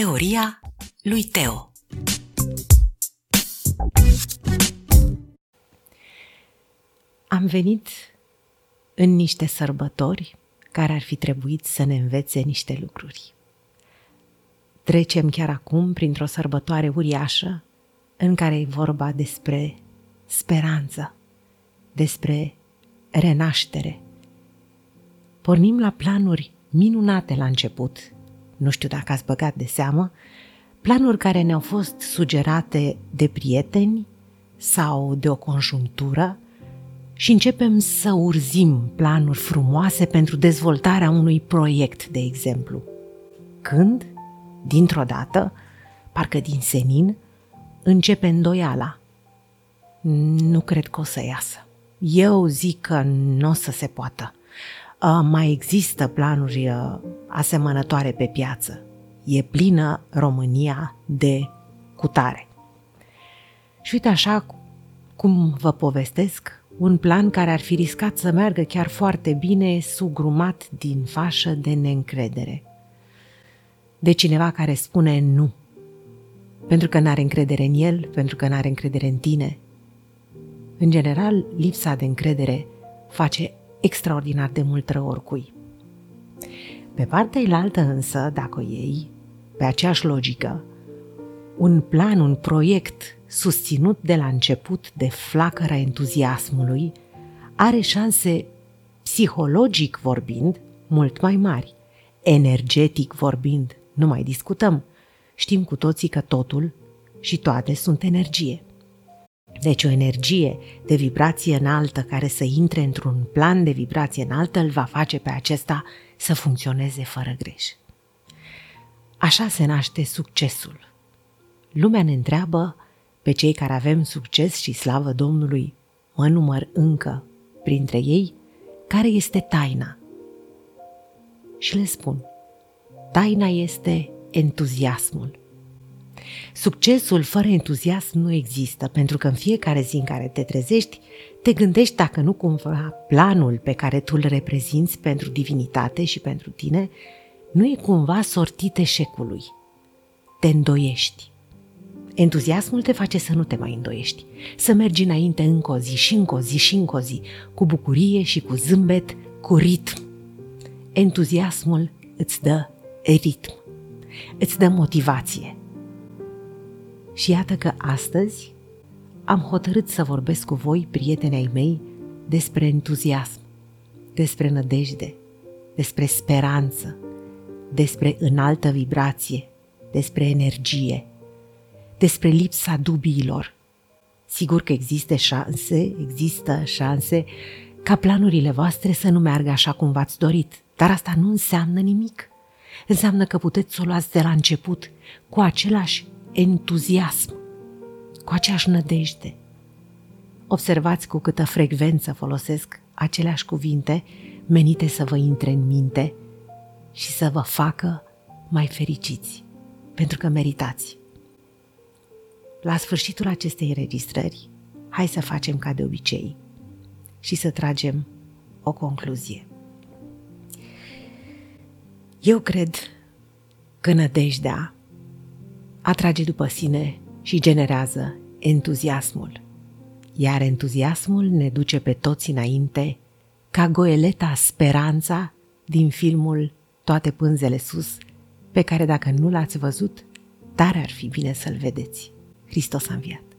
Teoria lui Teo Am venit în niște sărbători care ar fi trebuit să ne învețe niște lucruri. Trecem chiar acum printr-o sărbătoare uriașă în care e vorba despre speranță, despre renaștere. Pornim la planuri minunate la început, nu știu dacă ați băgat de seamă, planuri care ne-au fost sugerate de prieteni sau de o conjunctură și începem să urzim planuri frumoase pentru dezvoltarea unui proiect, de exemplu. Când, dintr-o dată, parcă din senin, începe îndoiala. Nu cred că o să iasă. Eu zic că nu o să se poată. Mai există planuri asemănătoare pe piață. E plină România de cutare. Și uite așa cum vă povestesc, un plan care ar fi riscat să meargă chiar foarte bine, sugrumat din fașă de neîncredere. De cineva care spune nu, pentru că n-are încredere în el, pentru că n-are încredere în tine. În general, lipsa de încredere face extraordinar de mult rău oricui. Pe partea elaltă însă, dacă o iei, pe aceeași logică, un plan, un proiect susținut de la început de flacăra entuziasmului, are șanse, psihologic vorbind, mult mai mari. Energetic vorbind, nu mai discutăm. Știm cu toții că totul și toate sunt energie. Deci o energie de vibrație înaltă care să intre într-un plan de vibrație înaltă îl va face pe acesta să funcționeze fără greș. Așa se naște succesul. Lumea ne întreabă pe cei care avem succes și slavă Domnului, mă număr încă printre ei, care este taina. Și le spun, taina este entuziasmul. Succesul fără entuziasm nu există, pentru că în fiecare zi în care te trezești, te gândești dacă nu cumva planul pe care tu îl reprezinți pentru divinitate și pentru tine nu e cumva sortit eșecului. Te îndoiești. Entuziasmul te face să nu te mai îndoiești, să mergi înainte încă o zi și încă o zi și încă o zi, cu bucurie și cu zâmbet, cu ritm. Entuziasmul îți dă ritm, îți dă motivație. Și iată că astăzi am hotărât să vorbesc cu voi, prieteni ai mei, despre entuziasm, despre nădejde, despre speranță, despre înaltă vibrație, despre energie – despre lipsa dubiilor. Sigur că există șanse, există șanse ca planurile voastre să nu meargă așa cum v-ați dorit, dar asta nu înseamnă nimic. Înseamnă că puteți să o luați de la început cu același entuziasm, cu aceeași nădejde. Observați cu câtă frecvență folosesc aceleași cuvinte menite să vă intre în minte și să vă facă mai fericiți, pentru că meritați. La sfârșitul acestei înregistrări, hai să facem ca de obicei și să tragem o concluzie. Eu cred că nădejdea atrage după sine și generează entuziasmul, iar entuziasmul ne duce pe toți înainte ca goeleta speranța din filmul Toate pânzele sus, pe care dacă nu l-ați văzut, tare ar fi bine să-l vedeți. Hristos a înviat.